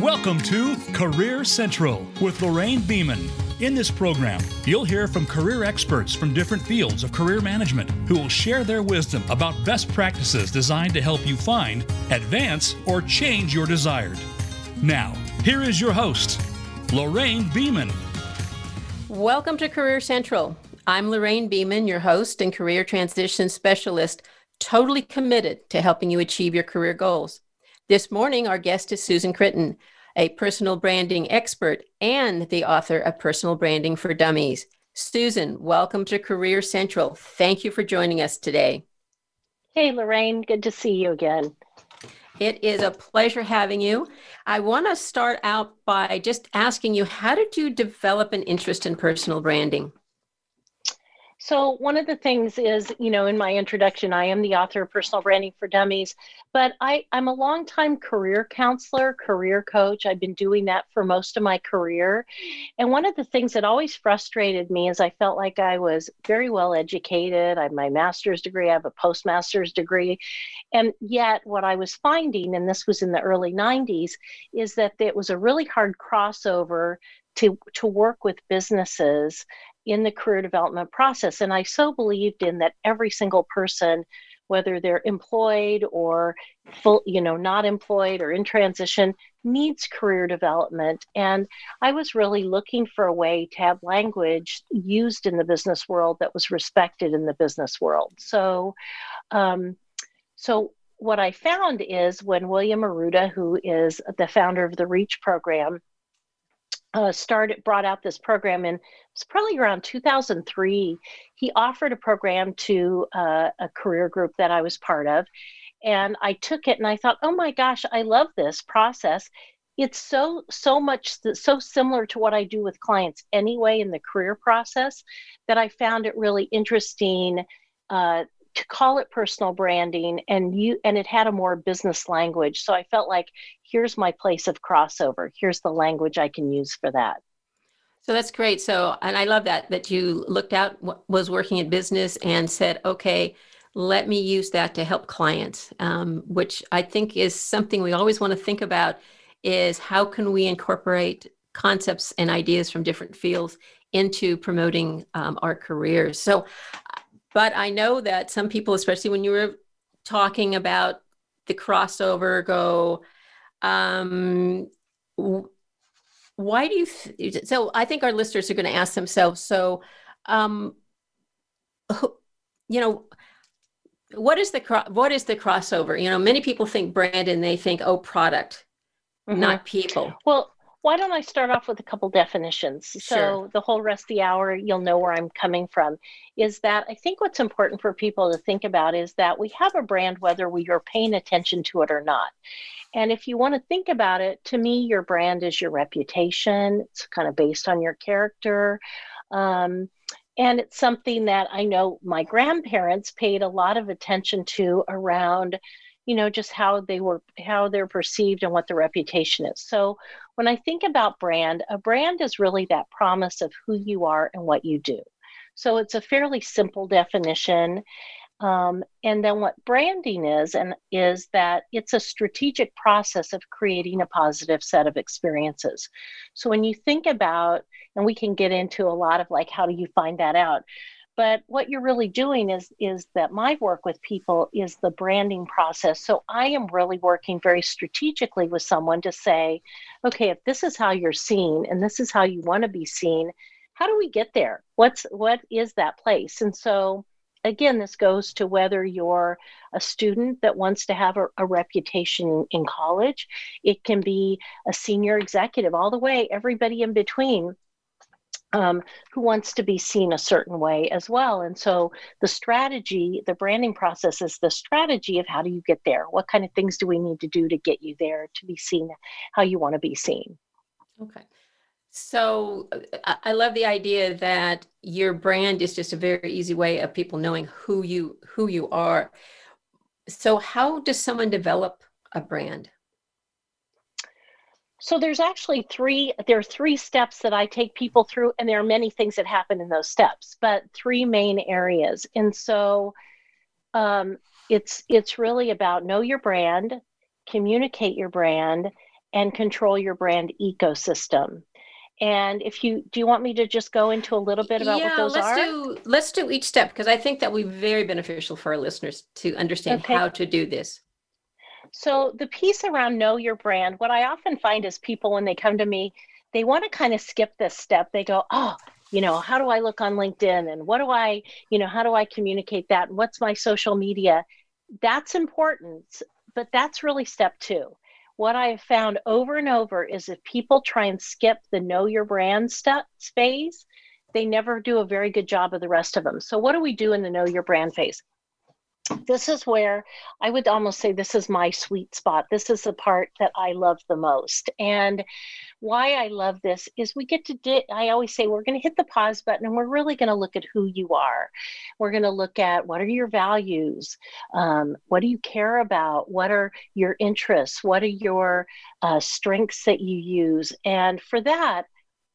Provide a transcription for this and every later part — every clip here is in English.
Welcome to Career Central with Lorraine Beeman. In this program, you'll hear from career experts from different fields of career management who will share their wisdom about best practices designed to help you find, advance, or change your desired. Now, here is your host, Lorraine Beeman. Welcome to Career Central. I'm Lorraine Beeman, your host and career transition specialist, totally committed to helping you achieve your career goals. This morning, our guest is Susan Chritton, a personal branding expert and the author of Personal Branding for Dummies. Susan, welcome to Career Central. Thank you for joining us today. Hey, Lorraine, good to see you again. It is a pleasure having you. I want to start out by just asking you how did you develop an interest in personal branding? So, one of the things is, you know, in my introduction, I am the author of Personal Branding for Dummies, but I, I'm a longtime career counselor, career coach. I've been doing that for most of my career. And one of the things that always frustrated me is I felt like I was very well educated. I have my master's degree, I have a postmaster's degree. And yet, what I was finding, and this was in the early 90s, is that it was a really hard crossover to, to work with businesses in the career development process. And I so believed in that every single person, whether they're employed or full, you know, not employed or in transition, needs career development. And I was really looking for a way to have language used in the business world that was respected in the business world. So, um, so what I found is when William Arruda, who is the founder of the REACH program, uh, started brought out this program in it's probably around 2003 he offered a program to uh, a career group that i was part of and i took it and i thought oh my gosh i love this process. It's so so much so similar to what i do with clients anyway in the career process that i found it really interesting uh, to call it personal branding and you and it had a more business language. So i felt like here's my place of crossover. Here's the language i can use for that. So that's great. So and i love that that you looked out was working in business and said okay let me use that to help clients um, which i think is something we always want to think about is how can we incorporate concepts and ideas from different fields into promoting um, our careers. So but I know that some people, especially when you were talking about the crossover, go, um, why do you? Th- so I think our listeners are going to ask themselves. So, um, you know, what is the cro- what is the crossover? You know, many people think brand and they think oh product, mm-hmm. not people. Well, why don't I start off with a couple definitions? Sure. So the whole rest of the hour, you'll know where I'm coming from. Is that I think what's important for people to think about is that we have a brand whether we are paying attention to it or not. And if you want to think about it, to me, your brand is your reputation. It's kind of based on your character. Um, and it's something that I know my grandparents paid a lot of attention to around you know just how they were how they're perceived and what the reputation is so when i think about brand a brand is really that promise of who you are and what you do. So it's a fairly simple definition um, and then what branding is and is that it's a strategic process of creating a positive set of experiences. So when you think about and we can get into a lot of like how do you find that out but what you're really doing is is that my work with people is the branding process. So i am really working very strategically with someone to say okay if this is how you're seen and this is how you want to be seen how do we get there? What's what is that place? And so again this goes to whether you're a student that wants to have a, a reputation in college. It can be a senior executive all the way everybody in between um, who wants to be seen a certain way as well. And so the strategy, the branding process is the strategy of how do you get there? What kind of things do we need to do to get you there to be seen how you want to be seen? Okay. So I love the idea that your brand is just a very easy way of people knowing who you who you are. So how does someone develop a brand? So there's actually three there are three steps that I take people through and there are many things that happen in those steps, but three main areas. And so um, it's it's really about know your brand, communicate your brand, and control your brand ecosystem. And if you do you want me to just go into a little bit about yeah, what those let's are? Do, let's do each step because I think that would be very beneficial for our listeners to understand okay. how to do this. So the piece around know your brand, what I often find is people when they come to me, they want to kind of skip this step. They go, oh, you know, how do I look on LinkedIn and what do I, you know, how do I communicate that? What's my social media? That's important, but that's really step two. What I have found over and over is if people try and skip the know your brand step phase, they never do a very good job of the rest of them. So, what do we do in the know your brand phase? This is where I would almost say this is my sweet spot. This is the part that I love the most. And why I love this is we get to, di- I always say, we're going to hit the pause button and we're really going to look at who you are. We're going to look at what are your values? Um, what do you care about? What are your interests? What are your uh, strengths that you use? And for that,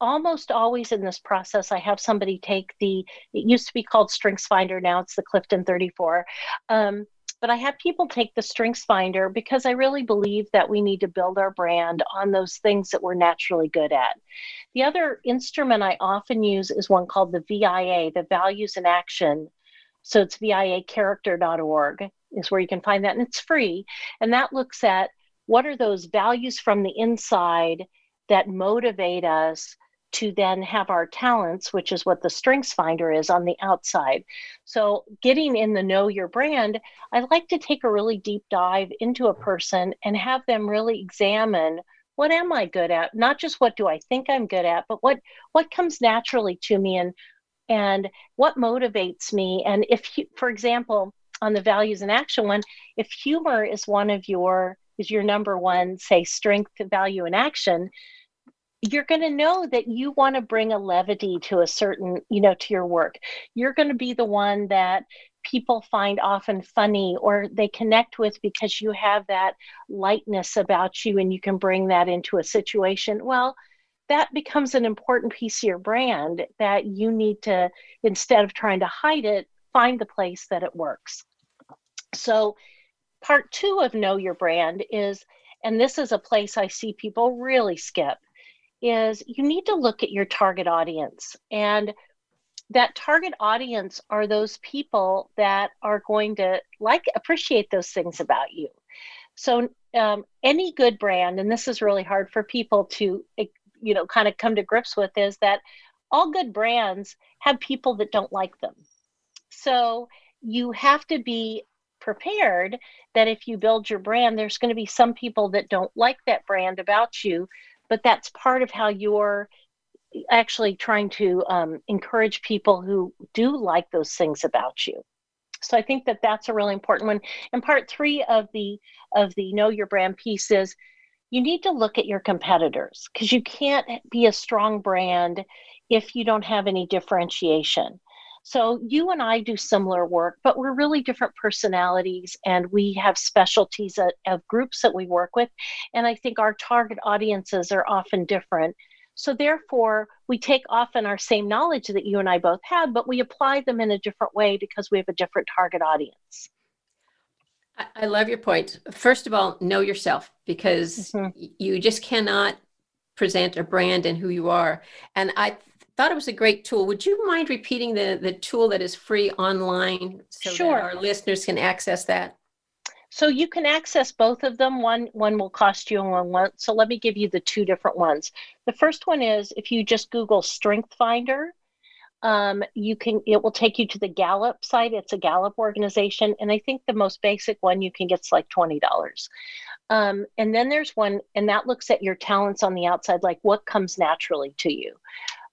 almost always in this process, I have somebody take the, it used to be called Strengths Finder, now it's the Clifton 34. Um, but I have people take the Strengths Finder because I really believe that we need to build our brand on those things that we're naturally good at. The other instrument I often use is one called the VIA, the Values in Action. So it's viacharacter.org is where you can find that, and it's free. And that looks at what are those values from the inside that motivate us to then have our talents, which is what the strengths finder is on the outside. So, getting in the know your brand, I like to take a really deep dive into a person and have them really examine what am I good at? Not just what do I think I'm good at, but what what comes naturally to me and and what motivates me. And if, for example, on the values and action one, if humor is one of your is your number one, say strength, value, and action, you're going to know that you want to bring a levity to a certain, you know, to your work. You're going to be the one that people find often funny or they connect with because you have that lightness about you and you can bring that into a situation. Well, that becomes an important piece of your brand that you need to, instead of trying to hide it, find the place that it works. So, part two of Know Your Brand is, and this is a place I see people really skip, is you need to look at your target audience. And that target audience are those people that are going to like appreciate those things about you. So um, any good brand, and this is really hard for people to, you know, kind of come to grips with, is that all good brands have people that don't like them. So you have to be prepared that if you build your brand, there's going to be some people that don't like that brand about you but that's part of how you're actually trying to um, encourage people who do like those things about you. So i think that that's a really important one. And part three of the of the know your brand piece is you need to look at your competitors because you can't be a strong brand if you don't have any differentiation so you and I do similar work, but we're really different personalities and we have specialties of, of groups that we work with. And I think our target audiences are often different. So therefore, we take often our same knowledge that you and I both have, but we apply them in a different way because we have a different target audience. I love your point. First of all, know yourself because mm-hmm. you just cannot present a brand and who you are. And I thought it was a great tool. Would you mind repeating the, the tool that is free online so sure. that our listeners can access that? So you can access both of them. One one will cost you and one won't. So let me give you the two different ones. The first one is if you just Google Strength Finder, um, you can it will take you to the Gallup site. It's a Gallup organization, and I think the most basic one you can get is like twenty dollars. Um, and then there's one, and that looks at your talents on the outside, like what comes naturally to you.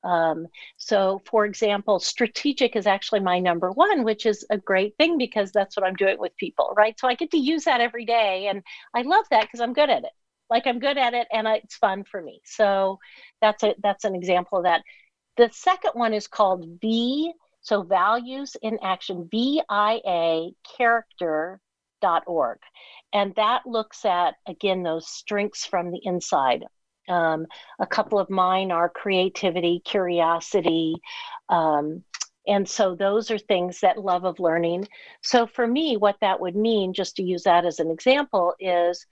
Um, so, for example, strategic is actually my number one, which is a great thing because that's what I'm doing with people, right? So I get to use that every day, and I love that because I'm good at it. Like I'm good at it, and it's fun for me. So that's a that's an example of that. The second one is called V. So values in action, VIA character.org. And that looks at, again, those strengths from the inside. Um, a couple of mine are creativity, curiosity. Um, and so those are things that love of learning. So for me, what that would mean, just to use that as an example, is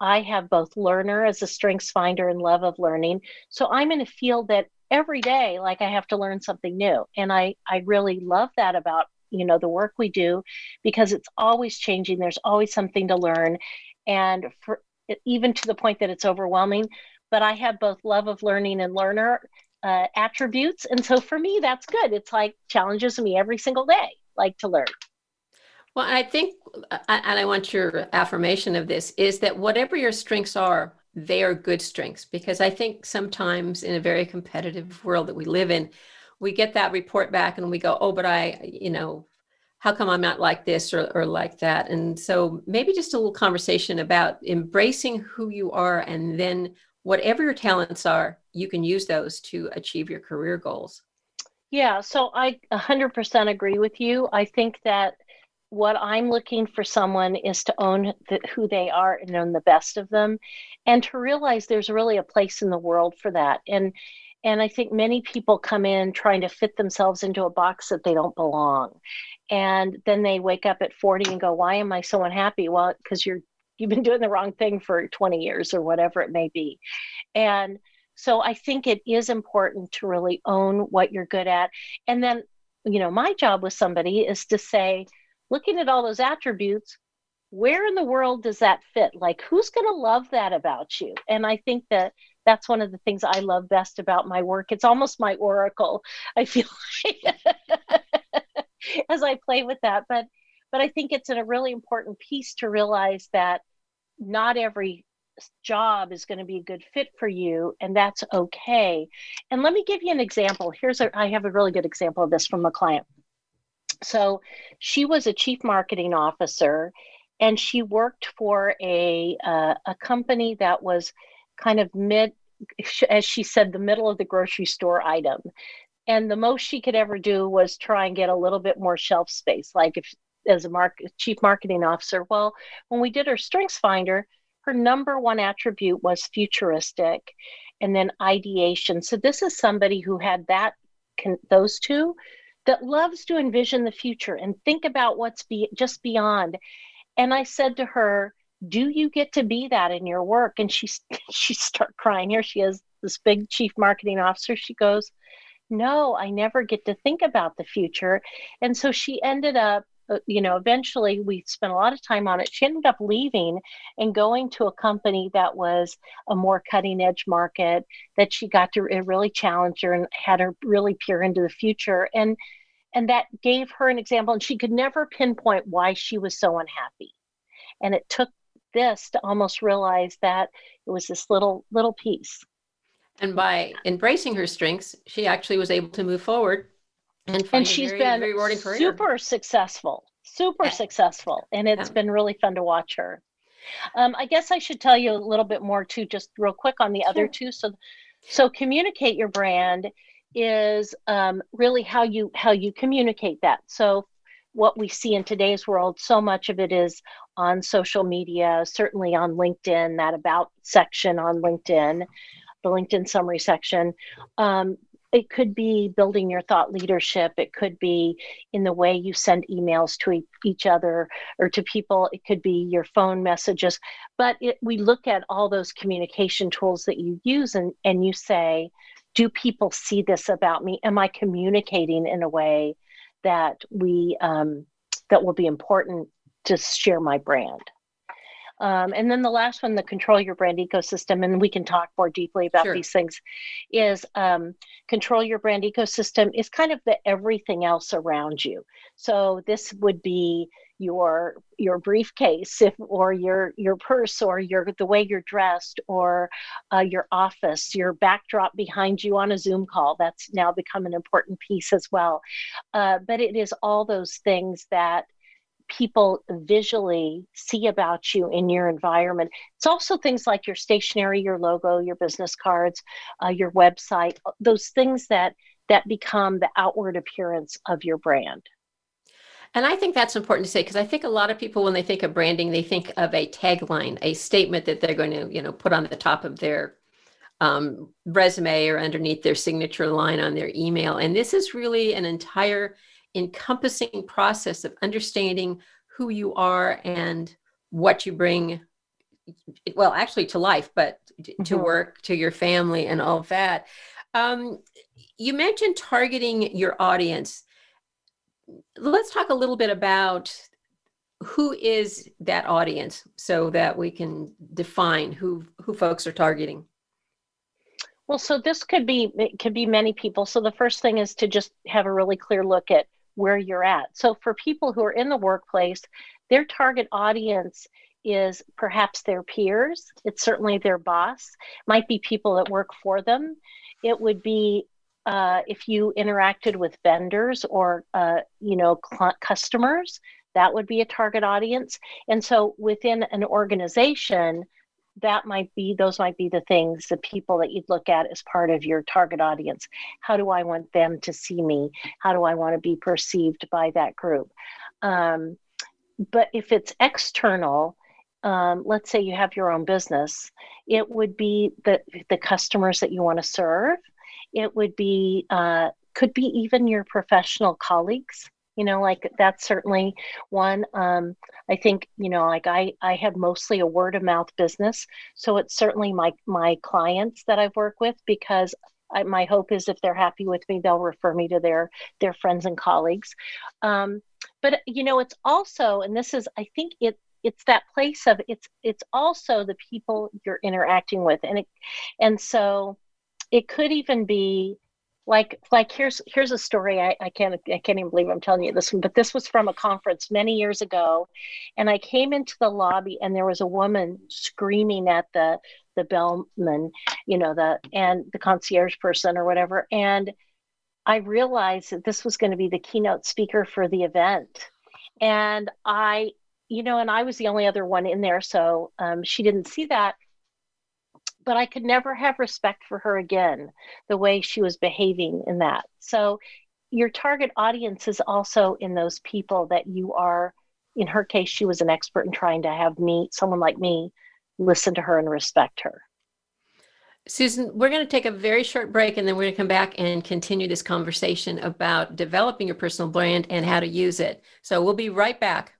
I have both learner as a strengths finder and love of learning. So I'm in a field that every day, like I have to learn something new. And I, I really love that about, you know, the work we do because it's always changing. There's always something to learn. And for even to the point that it's overwhelming, but I have both love of learning and learner uh, attributes. And so for me, that's good. It's like challenges me every single day, like to learn. Well, I think, and I want your affirmation of this, is that whatever your strengths are, they are good strengths. Because I think sometimes in a very competitive world that we live in, we get that report back and we go, oh, but I, you know, how come I'm not like this or, or like that? And so maybe just a little conversation about embracing who you are and then whatever your talents are, you can use those to achieve your career goals. Yeah, so I 100% agree with you. I think that what I'm looking for someone is to own the, who they are and own the best of them, and to realize there's really a place in the world for that. And and I think many people come in trying to fit themselves into a box that they don't belong, and then they wake up at 40 and go, "Why am I so unhappy?" Well, because you're you've been doing the wrong thing for 20 years or whatever it may be, and so I think it is important to really own what you're good at, and then you know my job with somebody is to say looking at all those attributes, where in the world does that fit? Like, who's going to love that about you? And I think that that's one of the things I love best about my work. It's almost my oracle. I feel like as I play with that, but but I think it's a really important piece to realize that not every job is going to be a good fit for you and that's okay and let me give you an example here's a i have a really good example of this from a client so she was a chief marketing officer and she worked for a, uh, a company that was kind of mid, as she said, the middle of the grocery store item. And the most she could ever do was try and get a little bit more shelf space. Like if as a chief marketing officer, well, when we did her strengths finder, her number one attribute was futuristic and then ideation. So this is somebody who had that those two that loves to envision the future and think about what's be, just beyond. And I said to her, "Do you get to be that in your work?" And she she start crying. Here she is, this big chief marketing officer. She goes, "No, I never get to think about the future." And so she ended up Uh, you know, eventually we spent a lot of time on it. She ended up leaving and going to a company that was a more cutting edge market that she got to really challenge her and had her really peer into the future. And and that gave her an example and she could never pinpoint why she was so unhappy and it took this to almost realize that it was this little little piece and by embracing her strengths she actually was able to move forward and, and she's very, been very super successful super yeah. successful and it's yeah. been really fun to watch her um, i guess i should tell you a little bit more too just real quick on the sure. other two so so communicate your brand is um, really how you how you communicate that. So what we see in today's world, so much of it is on social media, certainly on LinkedIn, that about section on LinkedIn, the LinkedIn summary section. Um, it could be building your thought leadership. It could be in the way you send emails to each other or to people. It could be your phone messages. But it, we look at all those communication tools that you use and, and you say, do people see this about me? Am I communicating in a way that we um, that will be important to share my brand? Um, and then the last one, the control your brand ecosystem, and we can talk more deeply about sure. these things, is um, control your brand ecosystem is kind of the everything else around you. So this would be your your briefcase if, or your your purse or your the way you're dressed or uh, your office your backdrop behind you on a zoom call that's now become an important piece as well uh, but it is all those things that people visually see about you in your environment. It's also things like your stationery, your logo, your business cards, uh, your website, uh, those things that that become the outward appearance of your brand. And I think that's important to say because I think a lot of people, when they think of branding, they think of a tagline, a statement that they're going to, you know, put on the top of their um, resume or underneath their signature line on their email. And this is really an entire encompassing process of understanding who you are and what you bring well, actually to life, but to mm-hmm. work, to your family, and all of that. Um, you mentioned targeting your audience. Let's talk a little bit about who is that audience so that we can define who who folks are targeting well so this could be it could be many people so the first thing is to just have a really clear look at where you're at. So for people who are in the workplace their target audience is perhaps their peers. It's certainly their boss. Might be people that work for them. It would be uh, if you interacted with vendors or uh, you know customers that would be a target audience. And so within an organization that might be those might be the things the people that you'd look at as part of your target audience. How do i want them to see me? How do i want to be perceived by that group? Um, but if it's external um, let's say you have your own business it would be the the customers that you want to serve. It would be uh, could be even your professional colleagues you know like that's certainly one um, i think you know like i i have mostly a word of mouth business so it's certainly my my clients that i've worked with because I, my hope is if they're happy with me they'll refer me to their their friends and colleagues. Um, but you know it's also and this is i think it it's that place of it's it's also the people you're interacting with and it and so it could even be like like here's here's a story I, I can't I can't even believe I'm telling you this one, but this was from a conference many years ago, and I came into the lobby and there was a woman screaming at the the bellman, you know the and the concierge person or whatever, and I realized that this was going to be the keynote speaker for the event, and I you know and I was the only other one in there, so um, she didn't see that but I could never have respect for her again the way she was behaving in that. So your target audience is also in those people that you are in her case she was an expert in trying to have me someone like me listen to her and respect her. Susan, we're going to take a very short break and then we're going to come back and continue this conversation about developing your personal brand and how to use it. So we'll be right back.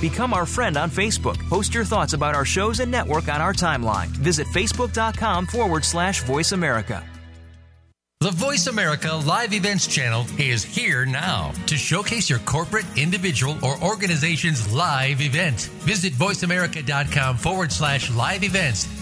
Become our friend on Facebook. Post your thoughts about our shows and network on our timeline. Visit facebook.com forward slash voice America. The Voice America Live Events channel is here now to showcase your corporate, individual, or organization's live event. Visit voiceamerica.com forward slash live events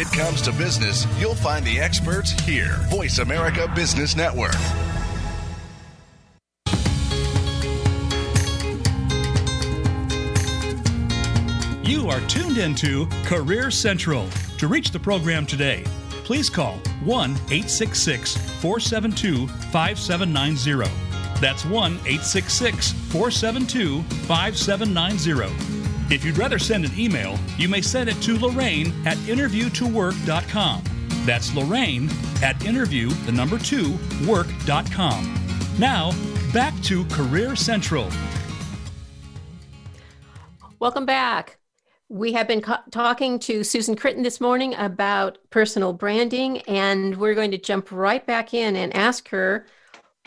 It comes to business, you'll find the experts here. Voice America Business Network. You are tuned into Career Central. To reach the program today, please call 1 866 472 5790. That's 1 866 472 5790 if you'd rather send an email, you may send it to Lorraine at interviewtowork.com. That's Lorraine at interview, the number two, work.com. Now, back to Career Central. Welcome back. We have been co- talking to Susan Chritton this morning about personal branding, and we're going to jump right back in and ask her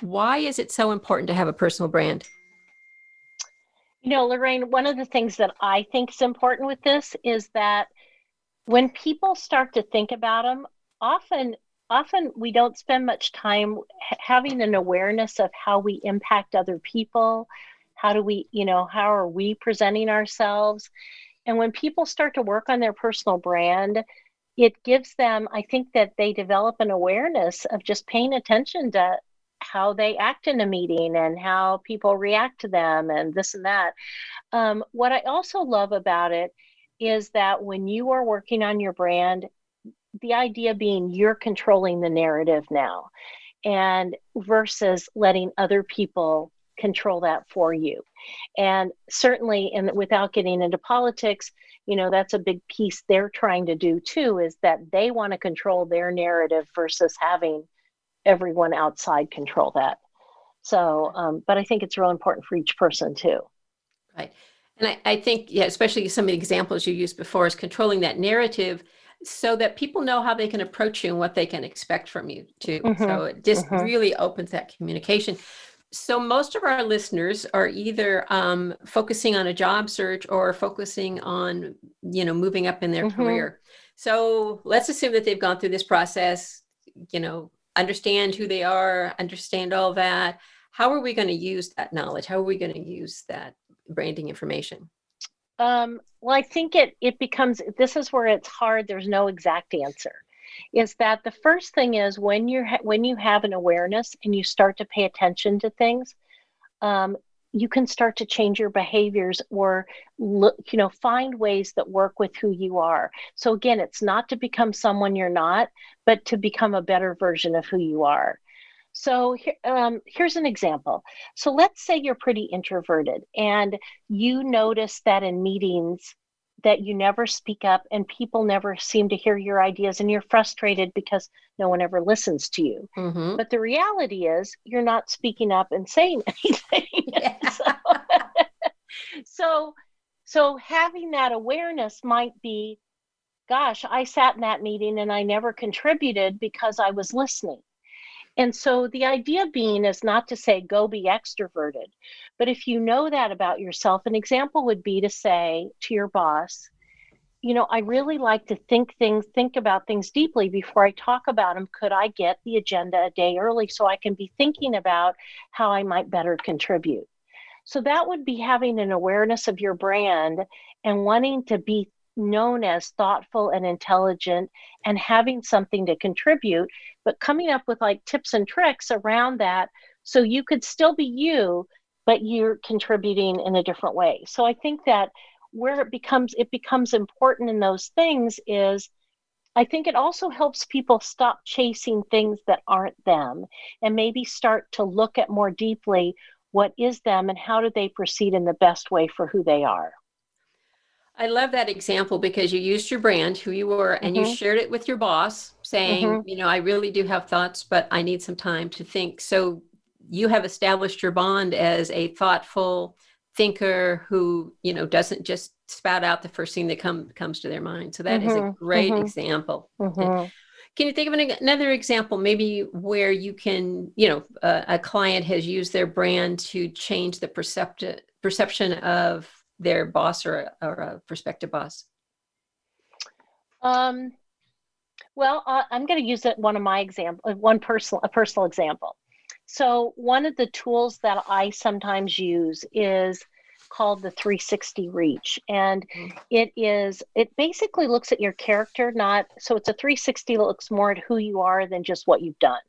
why is it so important to have a personal brand? You know, Lorraine, one of the things that I think is important with this is that when people start to think about them, often often we don't spend much time having an awareness of how we impact other people. How do we you know how are we presenting ourselves? And when people start to work on their personal brand it gives them i think that they develop an awareness of just paying attention to how they act in a meeting and how people react to them and this and that um, what i also love about it is that when you are working on your brand the idea being you're controlling the narrative now and versus letting other people control that for you. And certainly, and without getting into politics, you know, that's a big piece they're trying to do too, is that they want to control their narrative versus having everyone outside control that. So, um, but I think it's real important for each person too. Right. And I, I think, yeah, especially some of the examples you used before is controlling that narrative so that people know how they can approach you and what they can expect from you too. Mm-hmm. So it just mm-hmm. really opens that communication so most of our listeners are either um, focusing on a job search or focusing on you know moving up in their mm-hmm. career so let's assume that they've gone through this process you know understand who they are understand all that how are we going to use that knowledge? How are we going to use that branding information? Um, well i think it it becomes this is where it's hard there's no exact answer is that the first thing is when you're when you have an awareness and you start to pay attention to things um, you can start to change your behaviors or look you know find ways that work with who you are so again it's not to become someone you're not but to become a better version of who you are so um, here's an example so let's say you're pretty introverted and you notice that in meetings that you never speak up and people never seem to hear your ideas and you're frustrated because no one ever listens to you. Mm-hmm. But the reality is you're not speaking up and saying anything. So, so, so having that awareness might be, gosh, I sat in that meeting and I never contributed because I was listening. And so the idea being is not to say go be extroverted, but if you know that about yourself, an example would be to say to your boss, you know, I really like to think things, think about things deeply before I talk about them. Could I get the agenda a day early so I can be thinking about how I might better contribute? So that would be having an awareness of your brand and wanting to be known as thoughtful and intelligent and having something to contribute, but coming up with like tips and tricks around that so you could still be you, but you're contributing in a different way. So I think that where it becomes it becomes important in those things is I think it also helps people stop chasing things that aren't them and maybe start to look at more deeply what is them and how do they proceed in the best way for who they are. I love that example because you used your brand, who you were, and mm-hmm. you shared it with your boss, saying, mm-hmm. you know, I really do have thoughts, but I need some time to think. So you have established your bond as a thoughtful thinker who, you know, doesn't just spout out the first thing that come, comes to their mind. So that mm-hmm. is a mm-hmm. great mm-hmm. example. Mm-hmm. Can you think of an, another example, maybe where you can, you know, a, a client has used their brand to change the percept- perception of their boss or, or a prospective boss? Um, well, uh, I'm going to use it, one of my example, uh, one personal, a personal example. So one of the tools that I sometimes use is called the 360 reach and mm-hmm. it is it basically looks at your character not so it's a 360 that looks more at who you are than just what you've done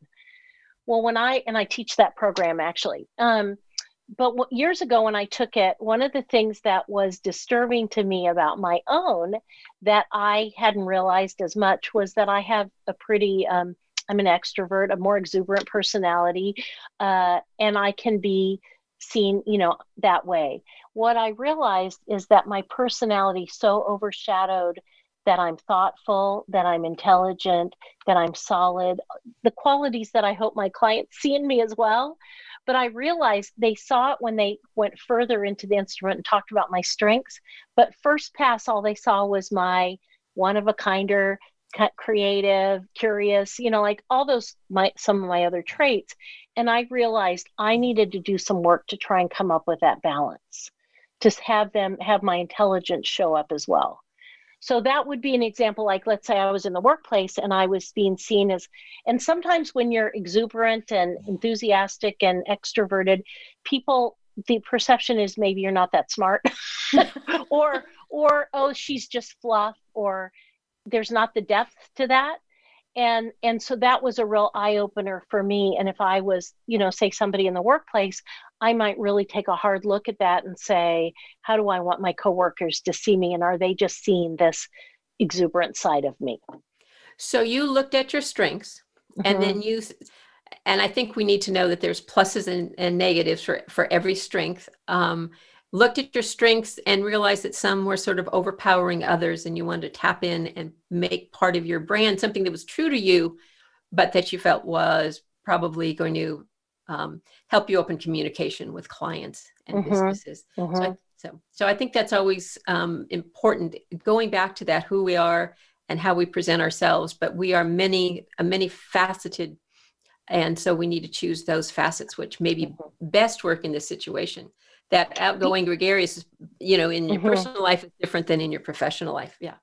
well when i and i teach that program actually um, but years ago when I took it, one of the things that was disturbing to me about my own that I hadn't realized as much was that I have a pretty, um, I'm an extrovert, a more exuberant personality, uh, and I can be seen, you know, that way. What I realized is that my personality so overshadowed that I'm thoughtful, that I'm intelligent, that I'm solid, the qualities that I hope my clients see in me as well. But I realized they saw it when they went further into the instrument and talked about my strengths. But first pass, all they saw was my one of a kinder, creative, curious, you know, like all those my some of my other traits. And I realized I needed to do some work to try and come up with that balance, to have them have my intelligence show up as well. So that would be an example like let's say I was in the workplace and I was being seen as and sometimes when you're exuberant and enthusiastic and extroverted, people the perception is maybe you're not that smart or or oh she's just fluff or there's not the depth to that. And and so that was a real eye opener for me. And if i was you know say somebody in the workplace i might really take a hard look at that and say how do i want my coworkers to see me? And are they just seeing this exuberant side of me? So you looked at your strengths mm-hmm. and then you and i think we need to know that there's pluses and, and negatives for for every strength. Um, looked at your strengths and realized that some were sort of overpowering others and you wanted to tap in and make part of your brand something that was true to you but that you felt was probably going to um, help you open communication with clients and mm-hmm. businesses mm-hmm. So, I, so, so i think that's always um, important going back to that who we are and how we present ourselves but we are many a many faceted and so we need to choose those facets which maybe mm-hmm. best work in this situation that outgoing gregarious you know in your mm-hmm. personal life is different than in your professional life yeah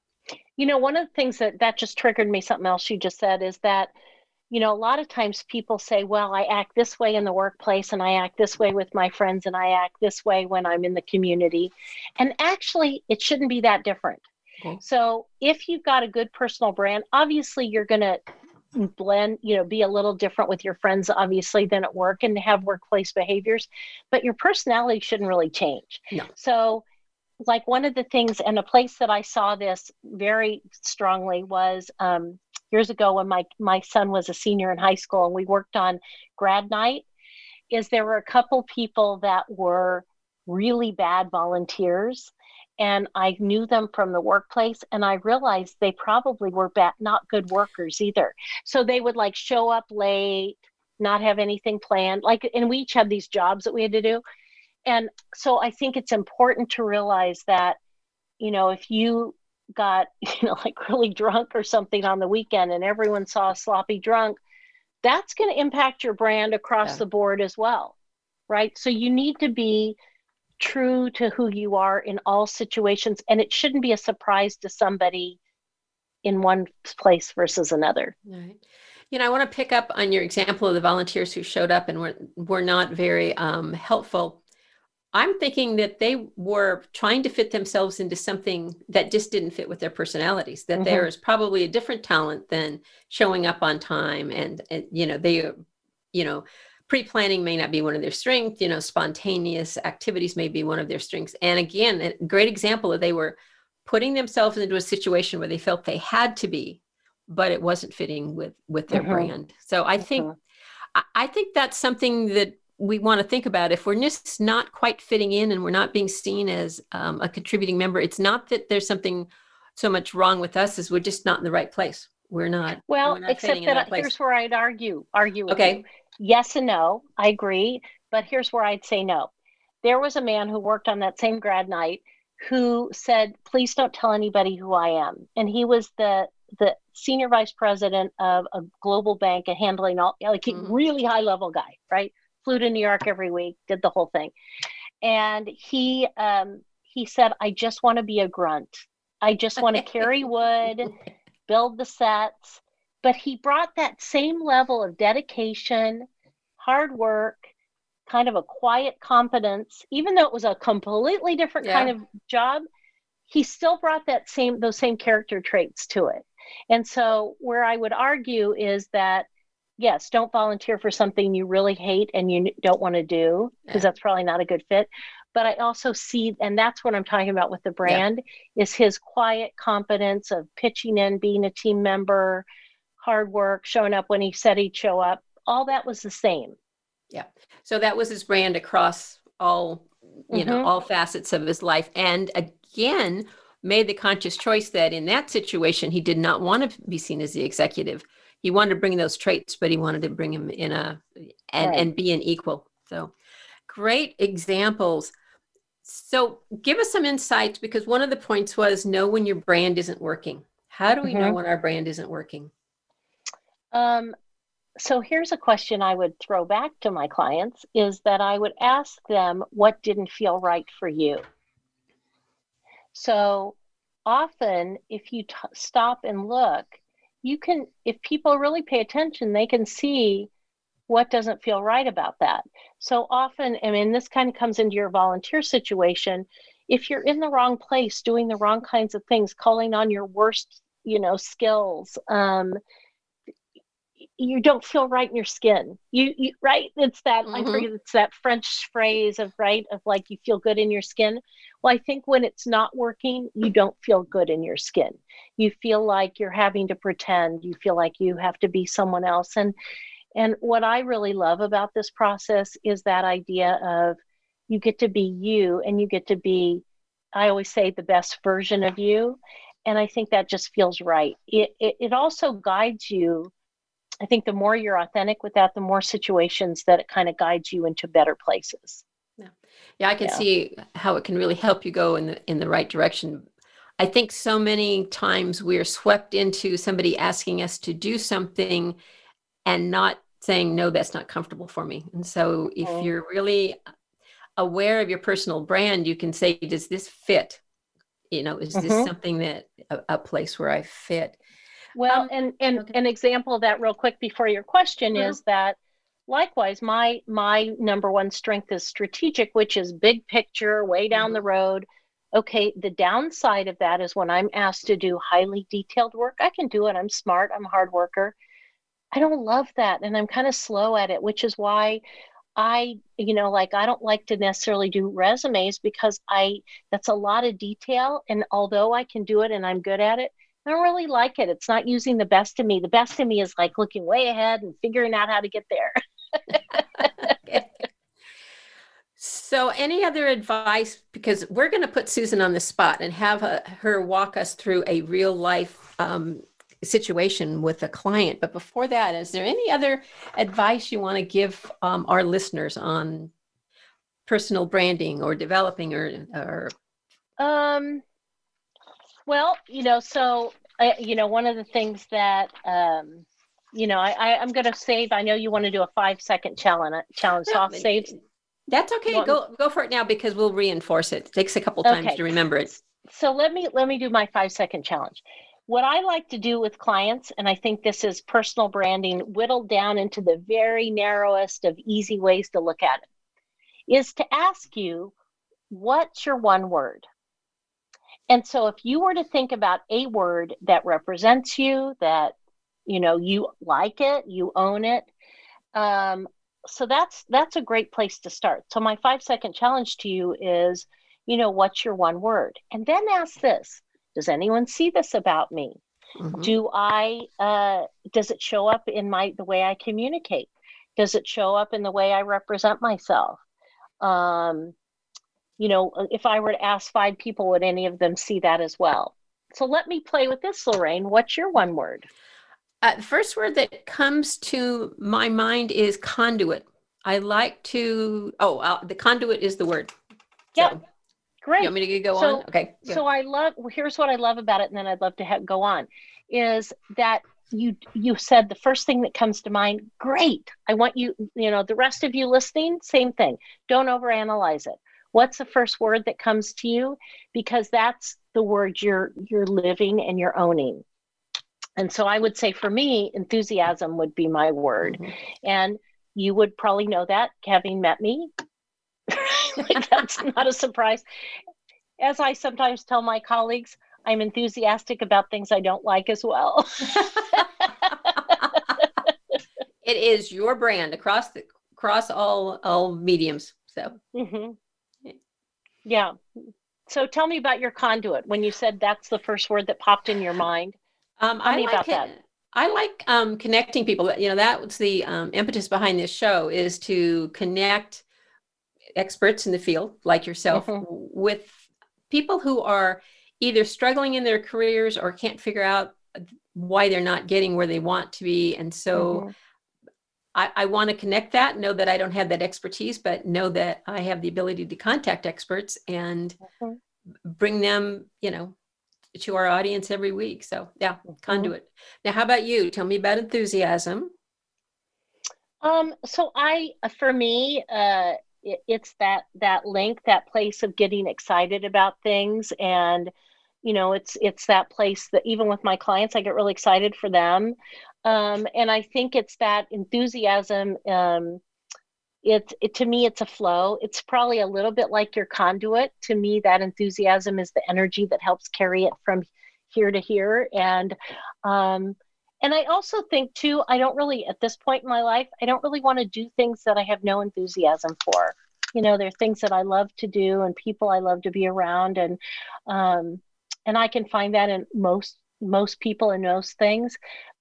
you know one of the things that that just triggered me something else you just said is that you know a lot of times people say well i act this way in the workplace and i act this way with my friends and i act this way when i'm in the community and actually it shouldn't be that different okay. so if you've got a good personal brand obviously you're going to blend, you know, be a little different with your friends, obviously, than at work and have workplace behaviors, but your personality shouldn't really change. No. So, like one of the things, and a place that I saw this very strongly was um, years ago when my my son was a senior in high school, and we worked on grad night. Is there were a couple people that were really bad volunteers and I knew them from the workplace and I realized they probably were bad, not good workers either. So they would like show up late, not have anything planned. Like, and we each had these jobs that we had to do. And so I think it's important to realize that, you know, if you got, you know, like really drunk or something on the weekend and everyone saw a sloppy drunk, that's going to impact your brand across yeah. the board as well. Right. So you need to be true to who you are in all situations and it shouldn't be a surprise to somebody in one place versus another. Right. You know i want to pick up on your example of the volunteers who showed up and were, were not very um, helpful. I'm thinking that they were trying to fit themselves into something that just didn't fit with their personalities that mm-hmm. there is probably a different talent than showing up on time and, and you know they you know pre-planning may not be one of their strengths you know spontaneous activities may be one of their strengths and again a great example of they were putting themselves into a situation where they felt they had to be but it wasn't fitting with with their mm-hmm. brand so i think mm-hmm. i think that's something that we want to think about if we're just not quite fitting in and we're not being seen as um, a contributing member it's not that there's something so much wrong with us as we're just not in the right place we're not well we're not except that, here's where i'd argue argue okay you yes and no. I agree. But here's where I'd say no. There was a man who worked on that same grad night who said, please don't tell anybody who I am. And he was the the senior vice president of a global bank and handling all like mm-hmm. really high level guy, right? Flew to New York every week, did the whole thing. And he um he said, I just want to be a grunt. I just want to carry wood, build the sets but he brought that same level of dedication, hard work, kind of a quiet competence, even though it was a completely different yeah. kind of job, he still brought that same those same character traits to it. And so where I would argue is that yes, don't volunteer for something you really hate and you don't want to do because yeah. that's probably not a good fit. But I also see, and that's what I'm talking about with the brand, yeah. is his quiet competence of pitching in, being a team member, hard work, showing up when he said he'd show up, all that was the same. Yeah. So that was his brand across all, you mm-hmm. know, all facets of his life. And again, made the conscious choice that in that situation he did not want to be seen as the executive. He wanted to bring those traits, but he wanted to bring him in a and right. and be an equal. So great examples. So give us some insights because one of the points was know when your brand isn't working. How do we mm-hmm. know when our brand isn't working? Um, so here's a question I would throw back to my clients is that I would ask them what didn't feel right for you. So often, if you t- stop and look, you can, if people really pay attention, they can see what doesn't feel right about that. So often, I mean, this kind of comes into your volunteer situation. If you're in the wrong place, doing the wrong kinds of things, calling on your worst, you know, skills, um, you don't feel right in your skin. You, you right? It's that mm-hmm. I forget it's that French phrase of right of like you feel good in your skin. Well, I think when it's not working, you don't feel good in your skin. You feel like you're having to pretend. You feel like you have to be someone else. And and what I really love about this process is that idea of you get to be you and you get to be I always say the best version of you. And I think that just feels right. It, it, it also guides you I think the more you're authentic with that, the more situations that it kind of guides you into better places. Yeah, yeah, I can yeah. see how it can really help you go in the in the right direction. I think so many times we're swept into somebody asking us to do something and not saying no that's not comfortable for me. And so if oh. you're really aware of your personal brand, you can say does this fit? You know, is mm-hmm. this something that a, a place where I fit? Well, um, and and okay. an example of that real quick before your question mm-hmm. is that likewise my my number one strength is strategic, which is big picture, way down mm-hmm. the road. Okay, the downside of that is when I'm asked to do highly detailed work, I can do it. I'm smart, I'm a hard worker. I don't love that and I'm kind of slow at it, which is why I, you know, like I don't like to necessarily do resumes because I that's a lot of detail and although I can do it and I'm good at it, I don't really like it. It's not using the best of me. The best of me is like looking way ahead and figuring out how to get there. So, any other advice? Because we're going to put Susan on the spot and have her walk us through a real life um, situation with a client. But before that, is there any other advice you want to give um, our listeners on personal branding or developing or, or um well, you know, so uh, you know, one of the things that um, you know, I, I am going to save. I know you want to do a five second challenge. Uh, challenge. So I'll save. That's okay. Go go for it now because we'll reinforce it. It takes a couple times okay. to remember it. So let me let me do my five second challenge. What I like to do with clients, and I think this is personal branding whittled down into the very narrowest of easy ways to look at it, is to ask you, what's your one word? And so if you were to think about a word that represents you, that you know you like it, you own it, um, so that's that's a great place to start. So my five second challenge to you is, you know, what's your one word? And then ask this: Does anyone see this about me? Mm-hmm. Do I? Uh, does it show up in my the way I communicate? Does it show up in the way I represent myself? Um, you know, uh, if I were to ask five people, would any of them see that as well? So let me play with this, Lorraine. What's your one word? Uh, the first word that comes to my mind is conduit. I like to, oh, uh, the conduit is the word. Yep. So, Great. You want me to go so, on? Okay. So I love, here's what I love about it, and then I'd love to have, go on, is that you you said the first thing that comes to mind great i want you you know the rest of you listening same thing don't overanalyze it what's the first word that comes to you because that's the word you're you're living and you're owning and so i would say for me enthusiasm would be my word mm-hmm. and you would probably know that having met me like that's not a surprise as i sometimes tell my colleagues i'm enthusiastic about things i don't like as well it is your brand across the across all all mediums so mm-hmm. Yeah. So tell me about your conduit. When you said that's the first word that popped in your mind, um, tell I me like about it, that. I like um, connecting people. You know, that was the um, impetus behind this show is to connect experts in the field like yourself mm-hmm. with people who are either struggling in their careers or can't figure out why they're not getting where they want to be. And so mm-hmm. I, I want to connect that, know that I don't have that expertise, but know that I have the ability to contact experts and mm-hmm. bring them, you know, to our audience every week. So yeah, mm-hmm. conduit. Now, how about you? Tell me about enthusiasm. Um, so I, for me, uh, it, it's that that link, that place of getting excited about things, and you know, it's it's that place that even with my clients, I get really excited for them, um, and I think it's that enthusiasm. Um, it's it, to me, it's a flow. It's probably a little bit like your conduit. To me, that enthusiasm is the energy that helps carry it from here to here, and um, and I also think too, I don't really at this point in my life, I don't really want to do things that I have no enthusiasm for. You know, there are things that I love to do and people I love to be around, and um, and I can find that in most most people and most things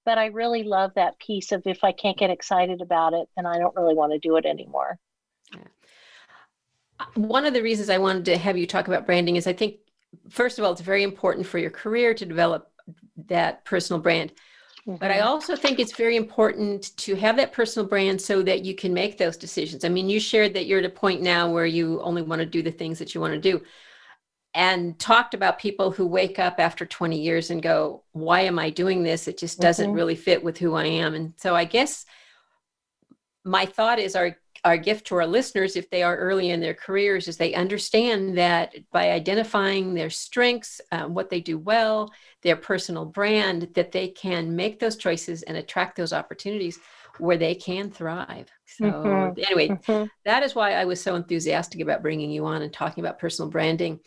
but I really love that piece of if I can't get excited about it, then I don't really want to do it anymore. Yeah. One of the reasons I wanted to have you talk about branding is I think, first of all, it's very important for your career to develop that personal brand. Mm-hmm. But I also think it's very important to have that personal brand so that you can make those decisions. I mean, you shared that you're at a point now where you only want to do the things that you want to do and talked about people who wake up after 20 years and go, Why am I doing this? It just doesn't mm-hmm. really fit with who I am. And so I guess my thought is our our gift to our listeners if they are early in their careers is they understand that by identifying their strengths uh, what they do well their personal brand that they can make those choices and attract those opportunities where they can thrive. So, mm-hmm. anyway, mm-hmm. That is why I was so enthusiastic about bringing you on and talking about personal branding.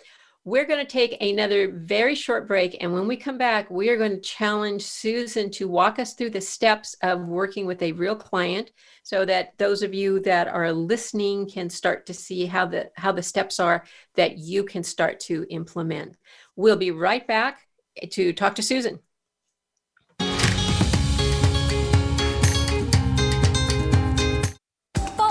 We're going to take another very short break. And when we come back, we are going to challenge Susan to walk us through the steps of working with a real client so that those of you that are listening can start to see how the, how the steps are that you can start to implement. We'll be right back to talk to Susan.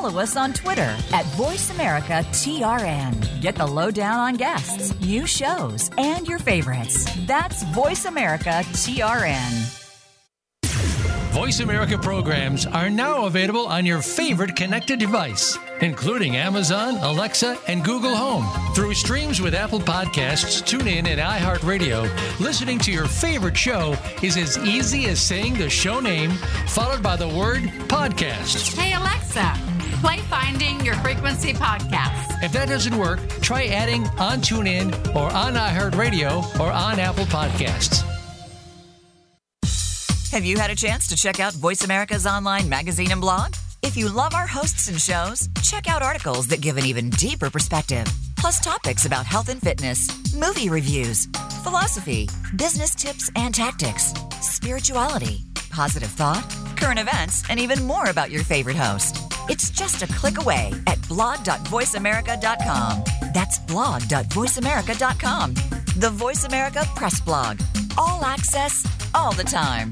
Follow us on Twitter at VoiceAmericaTRN. Get the lowdown on guests, new shows, and your favorites. That's VoiceAmericaTRN. Voice America programs are now available on your favorite connected device, including Amazon, Alexa, and Google Home. Through streams with Apple Podcasts, TuneIn, and iHeartRadio, listening to your favorite show is as easy as saying the show name followed by the word podcast. Hey, Alexa play Finding Your Frequency podcast. If that doesn't work, try adding on TuneIn or on iHeartRadio or on Apple Podcasts. Have you had a chance to check out Voice America's online magazine and blog? If you love our hosts and shows, check out articles that give an even deeper perspective, plus topics about health and fitness, movie reviews, philosophy, business tips and tactics, spirituality, positive thought, current events, and even more about your favorite host. It's just a click away at blog.voiceamerica.com. That's blog.voiceamerica.com. The Voice America Press Blog. All access, all the time.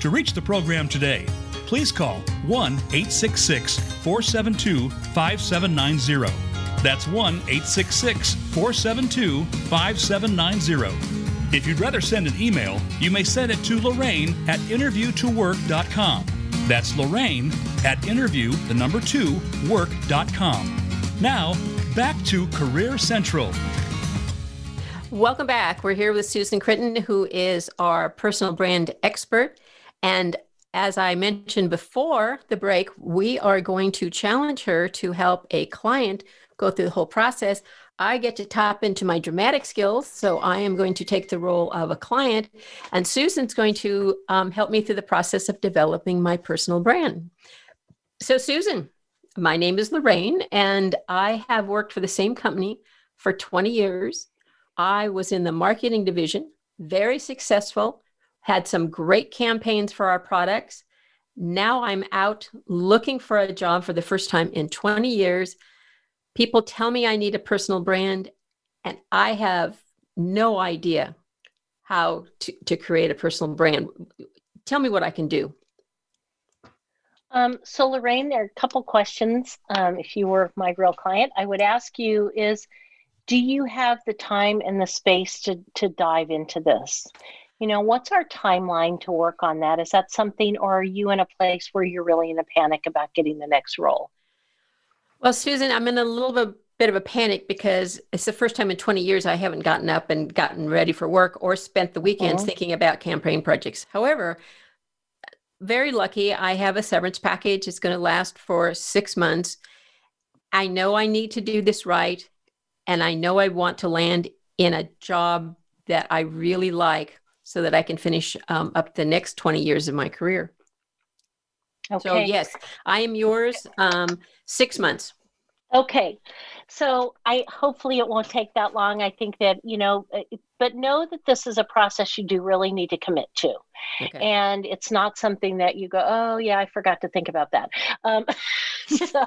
To reach the program today, please call 1 866 472 5790. That's 1 866 472 5790. If you'd rather send an email, you may send it to Lorraine at interviewtowork.com. That's Lorraine at interview, the number two, work.com. Now, back to Career Central. Welcome back. We're here with Susan Chritton, who is our personal brand expert. And as I mentioned before the break, we are going to challenge her to help a client go through the whole process. I get to tap into my dramatic skills. So I am going to take the role of a client, and Susan's going to um, help me through the process of developing my personal brand. So, Susan, my name is Lorraine, and I have worked for the same company for 20 years. I was in the marketing division, very successful, had some great campaigns for our products. Now I'm out looking for a job for the first time in 20 years People tell me I need a personal brand, and I have no idea how to, to create a personal brand. Tell me what I can do. Um, so, Lorraine, there are a couple questions. Um, if you were my real client, I would ask you is do you have the time and the space to, to dive into this? You know, what's our timeline to work on that? Is that something, or are you in a place where you're really in a panic about getting the next role? Well, Susan, I'm in a little bit, bit of a panic because it's the first time in 20 years I haven't gotten up and gotten ready for work or spent the weekends mm-hmm. thinking about campaign projects. However, very lucky I have a severance package. It's going to last for six months. I know I need to do this right. And I know I want to land in a job that I really like so that I can finish um, up the next 20 years of my career. Okay. So yes, I am yours. Um, six months. Okay. So I hopefully it won't take that long. I think that, you know, uh, but know that this is a process you do really need to commit to. Okay. And it's not something that you go, oh, yeah, I forgot to think about that. Um, so,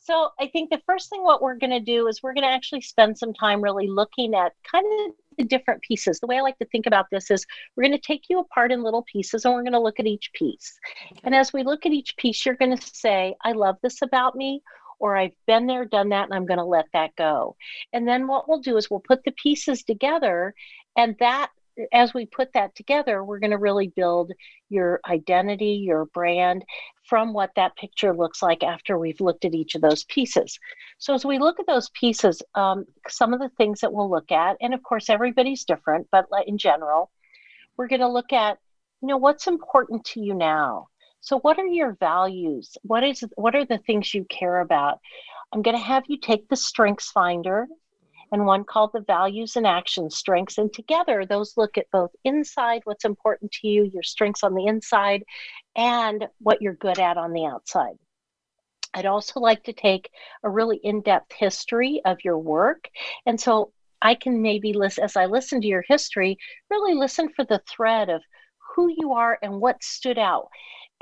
so I think the first thing what we're going to do is we're going to actually spend some time really looking at kind of the different pieces. The way I like to think about this is we're going to take you apart in little pieces and we're going to look at each piece. And as we look at each piece, you're going to say, I love this about me, or I've been there, done that, and I'm going to let that go. And then what we'll do is we'll put the pieces together, and that as we put that together, we're going to really build your identity, your brand from what that picture looks like after we've looked at each of those pieces. So, as we look at those pieces, um, some of the things that we'll look at, and of course, everybody's different, but in general, we're going to look at, you know, what's important to you now. So, what are your values? What is what are the things you care about? I'm going to have you take the Strengths Finder and one called the Values and Action Strengths. And together, those look at both inside, what's important to you, your strengths on the inside, and what you're good at on the outside. I'd also like to take a really in depth history of your work. And so I can maybe listen, as I listen to your history, really listen for the thread of who you are and what stood out.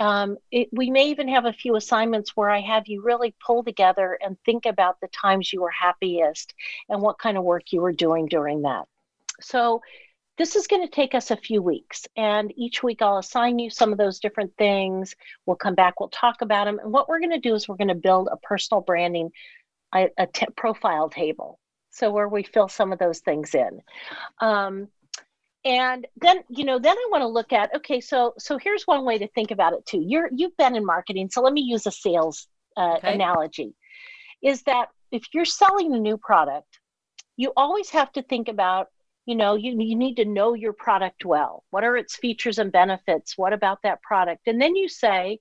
Um, it, we may even have a few assignments where I have you really pull together and think about the times you were happiest and what kind of work you were doing during that. So, this is going to take us a few weeks, and each week I'll assign you some of those different things. We'll come back, we'll talk about them. And what we're going to do is we're going to build a personal branding a, a t- profile table. So, where we fill some of those things in. Um, and then you know then i want to look at okay so so here's one way to think about it too. You're you've been in marketing so let me use a sales uh, okay. analogy is that if you're selling a new product you always have to think about you know you, you need to know your product well. What are its features and benefits? What about that product? And then you say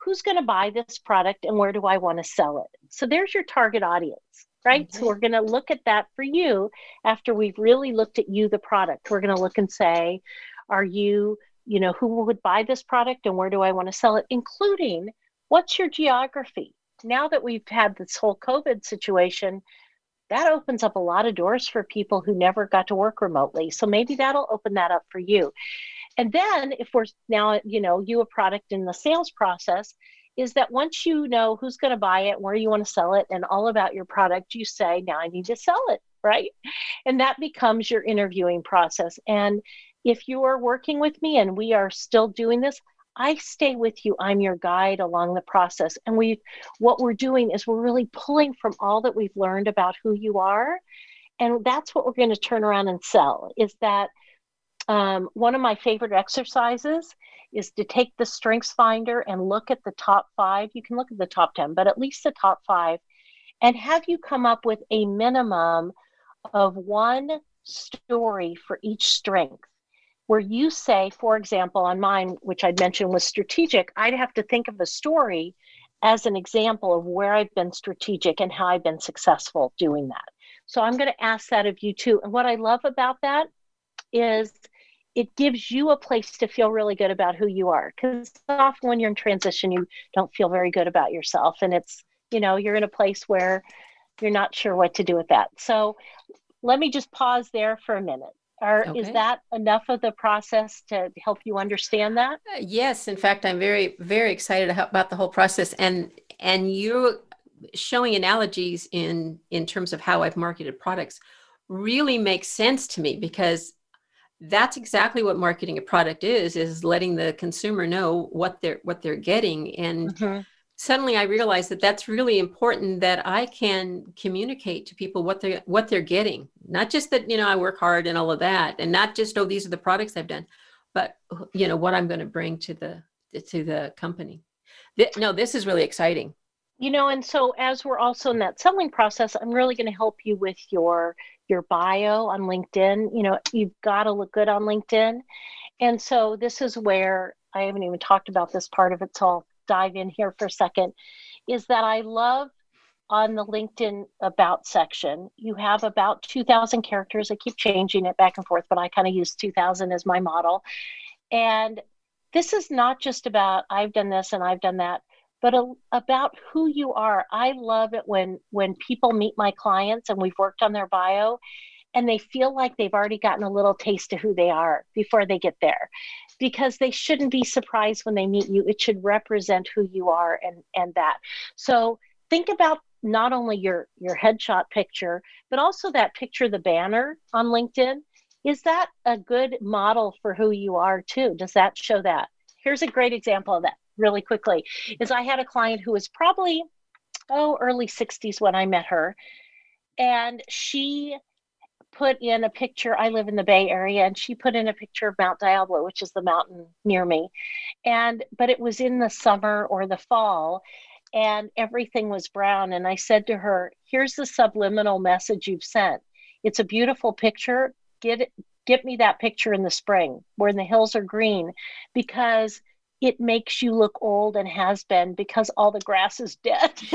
who's going to buy this product and where do i want to sell it? So there's your target audience right? Mm-hmm. So we're going to look at that for you after we've really looked at you, the product. We're going to look and say, are you, you know, who would buy this product and where do I want to sell it, including what's your geography? Now that we've had this whole COVID situation, that opens up a lot of doors for people who never got to work remotely. So maybe that'll open that up for you. And then if we're now, you know, you a product in the sales process, is that once you know who's going to buy it, where you want to sell it, and all about your product, you say, now I need to sell it, right? And that becomes your interviewing process. And if you are working with me and we are still doing this, I stay with you. I'm your guide along the process. And we what we're doing is we're really pulling from all that we've learned about who you are. And that's what we're going to turn around and sell is that um, one of my favorite exercises is to take the strengths finder and look at the top five. You can look at the top 10, but at least the top five, and have you come up with a minimum of one story for each strength where you say, for example, on mine, which I'd mentioned was strategic, I'd have to think of a story as an example of where I've been strategic and how I've been successful doing that. So I'm going to ask that of you too. And what I love about that is it gives you a place to feel really good about who you are. Because often when you're in transition, you don't feel very good about yourself. And it's, you know, you're in a place where you're not sure what to do with that. So let me just pause there for a minute. Or okay. is that enough of the process to help you understand that? Uh, yes, in fact, I'm very very excited about the whole process, and and you're showing analogies in in terms of how I've marketed products really makes sense to me because that's exactly what marketing a product is is letting the consumer know what they're what they're getting and mm-hmm suddenly I realized that that's really important that I can communicate to people what they're what they're getting. Not just that you know I work hard and all of that, and not just oh these are the products I've done, but you know what I'm going to bring to the to the company. no, this is really exciting. You know, and so as we're also in that selling process, I'm really going to help you with your your bio on LinkedIn. You know, you've got to look good on LinkedIn. And so this is where I haven't even talked about this part of it, so I'll dive in here for a second is that I love on the LinkedIn about section, you have about 2,000 characters. I keep changing it back and forth, but I kind of use 2,000 as my model. And this is not just about I've done this and I've done that, but a, about who you are. I love it when when people meet my clients and we've worked on their bio and they feel like they've already gotten a little taste of who they are before they get there because they shouldn't be surprised when they meet you. It should represent who you are and and that. So think about not only your your headshot picture, but also that picture, the banner on LinkedIn. Is that a good model for who you are too? Does that show that? Here's a great example of that really quickly. Is I had a client who was probably oh early 60s when I met her and she put in a picture. I live in the Bay Area, and she put in a picture of Mount Diablo, which is the mountain near me. And but it was in the summer or the fall, and everything was brown. And I said to her, "Here's the subliminal message you've sent. It's a beautiful picture. Get it, get me that picture in the spring, where the hills are green, because." It makes you look old and has been because all the grass is dead.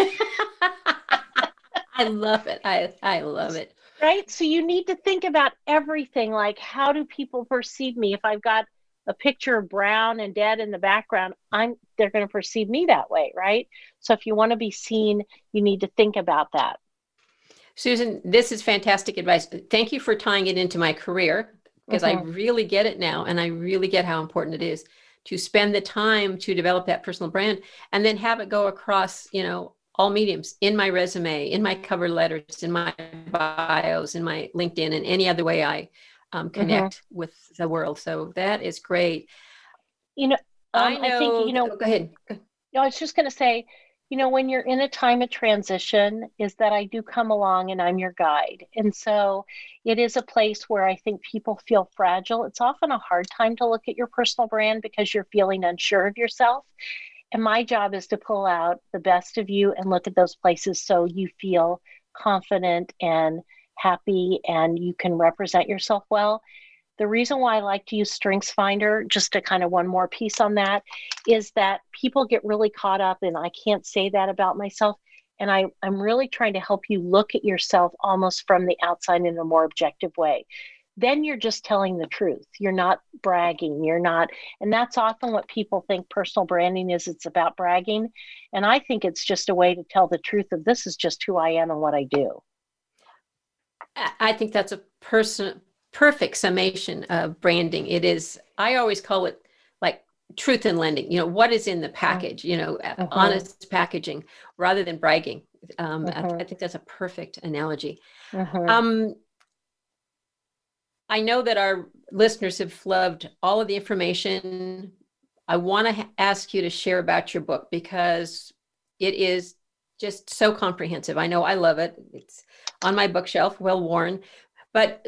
I love it. I I love it right? So you need to think about everything like how do people perceive me if I've got a picture of brown and dead in the background, I'm they're going to perceive me that way, right? So if you want to be seen, you need to think about that. Susan, this is fantastic advice. Thank you for tying it into my career because mm-hmm. I really get it now and I really get how important it is to spend the time to develop that personal brand and then have it go across, you know, all mediums in my resume, in my cover letters, in my bios, in my LinkedIn, and any other way I um, mm-hmm. connect mm-hmm. with the world. So that is great. You know, um, I, know, I think, you know, oh, go ahead. No, I was just going to say, you know, when you're in a time of transition, is that I do come along and I'm your guide. And so it is a place where I think people feel fragile. It's often a hard time to look at your personal brand because you're feeling unsure of yourself. And my job is to pull out the best of you and look at those places so you feel confident and happy and you can represent yourself well. The reason why I like to use Strengths Finder, just to kind of one more piece on that, is that people get really caught up in I can't say that about myself. And I, I'm really trying to help you look at yourself almost from the outside in a more objective way then you're just telling the truth. You're not bragging. You're not, and that's often what people think personal branding is. It's about bragging. And I think it's just a way to tell the truth of this is just who I am and what I do. I think that's a person perfect summation of branding. It is, I always call it like truth in lending. You know, what is in the package, you know, uh-huh. honest packaging rather than bragging. Um, uh-huh. I. I, think that's a perfect analogy. Uh-huh. Um, I know that our listeners have loved all of the information. I want to ha- ask you to share about your book because it is just so comprehensive. I know I love it. It's on my bookshelf, well worn. But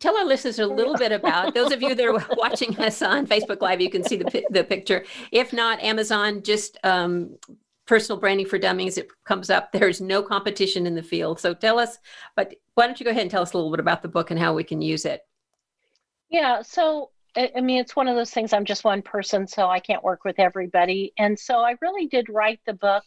tell our listeners a little bit about those of you that are watching us on Facebook Live. You can see the the picture. If not, Amazon just um, personal branding for dummies it comes up there's no competition in the field so tell us but why don't you go ahead and tell us a little bit about the book and how we can use it yeah so I mean, it's one of those things. I'm just one person, so I can't work with everybody. And so I really did write the book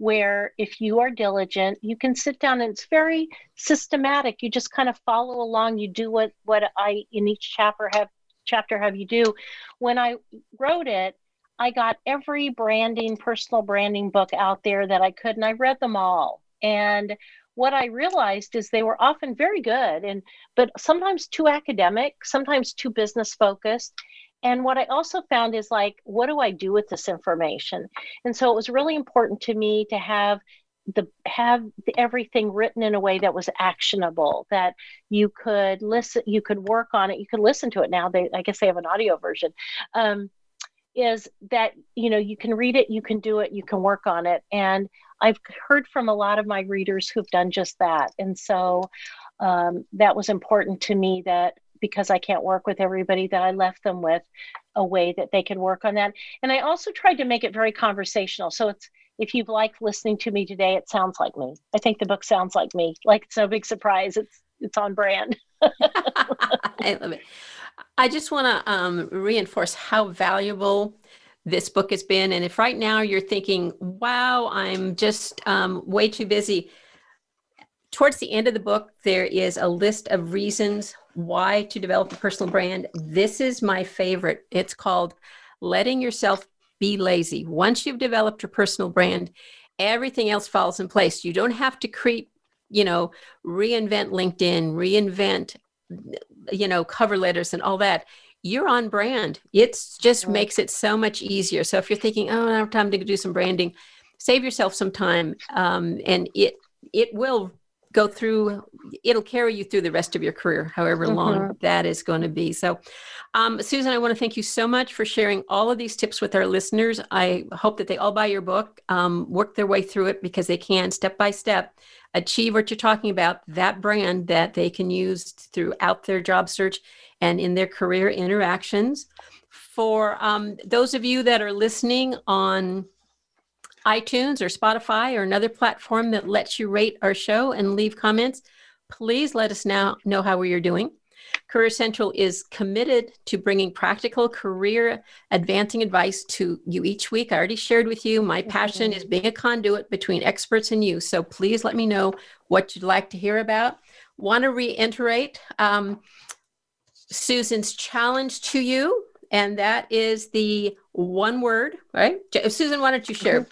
where if you are diligent, you can sit down and it's very systematic. You just kind of follow along. You do what what I in each chapter have chapter have you do. When I wrote it, I got every branding, personal branding book out there that I could, and I read them all. And what I realized is they were often very good and but sometimes too academic, sometimes too business focused. And what I also found is like, what do I do with this information? And so it was really important to me to have the have everything written in a way that was actionable that you could listen you could work on it you could listen to it. Now they i guess they have an audio version um, is that you know you can read it you can do it you can work on it. And i've heard from a lot of my readers who've done just that. And so um, that was important to me that because i can't work with everybody that i left them with a way that they can work on that. And i also tried to make it very conversational. So it's if you've liked listening to me today it sounds like me. I think the book sounds like me. Like it's no big surprise. It's it's on brand. I love it. I just want to um, reinforce how valuable this book has been. And if right now you're thinking, wow, I'm just um, way too busy, towards the end of the book, there is a list of reasons why to develop a personal brand. This is my favorite. It's called Letting Yourself Be Lazy. Once you've developed your personal brand, everything else falls in place. You don't have to create, you know, reinvent LinkedIn, reinvent you know cover letters and all that you're on brand it just makes it so much easier so if you're thinking oh i have time to do some branding save yourself some time um, and it it will go through it'll carry you through the rest of your career however long mm-hmm. that is going to be so um, susan i want to thank you so much for sharing all of these tips with our listeners i hope that they all buy your book um, work their way through it because they can step by step achieve what you're talking about, that brand that they can use throughout their job search and in their career interactions. For um, those of you that are listening on iTunes or Spotify or another platform that lets you rate our show and leave comments, please let us now know how we are doing. Career Central is committed to bringing practical career advancing advice to you each week. I already shared with you my passion is being a conduit between experts and you. So please let me know what you'd like to hear about. Want to reiterate um, Susan's challenge to you, and that is the one word, right? Susan, why don't you share?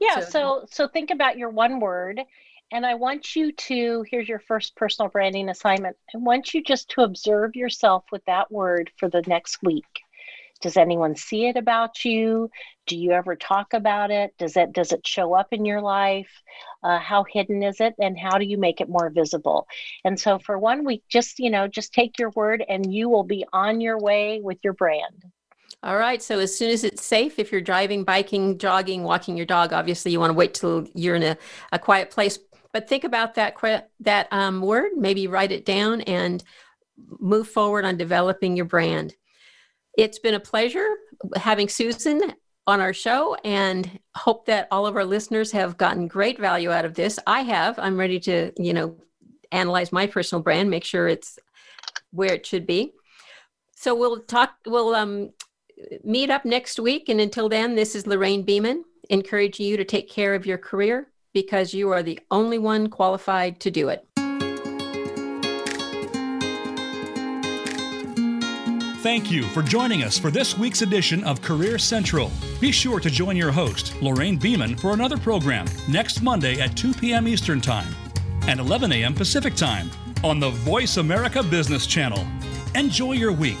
Yeah, so so, so think about your one word and I want you to, here's your first personal branding assignment. I want you just to observe yourself with that word for the next week. Does anyone see it about you? Do you ever talk about it? Does it does it show up in your life? Uh, how hidden is it, and how do you make it more visible? And so, for one week, just you know, just take your word, and you will be on your way with your brand. All right. So as soon as it's safe, if you're driving, biking, jogging, walking your dog, obviously you want to wait till you're in a, a quiet place but think about that that um, word. Maybe write it down and move forward on developing your brand. It's been a pleasure having Susan on our show and hope that all of our listeners have gotten great value out of this. I have. I'm ready to, you know, analyze my personal brand, make sure it's where it should be. So we'll talk, we'll um, meet up next week. And until then, this is Lorraine Beeman, encouraging you to take care of your career, because you are the only one qualified to do it. Thank you for joining us for this week's edition of Career Central. Be sure to join your host, Lorraine Beeman, for another program next Monday at 2 p.m. Eastern Time and 11 a.m. Pacific Time on the Voice America Business Channel. Enjoy your week.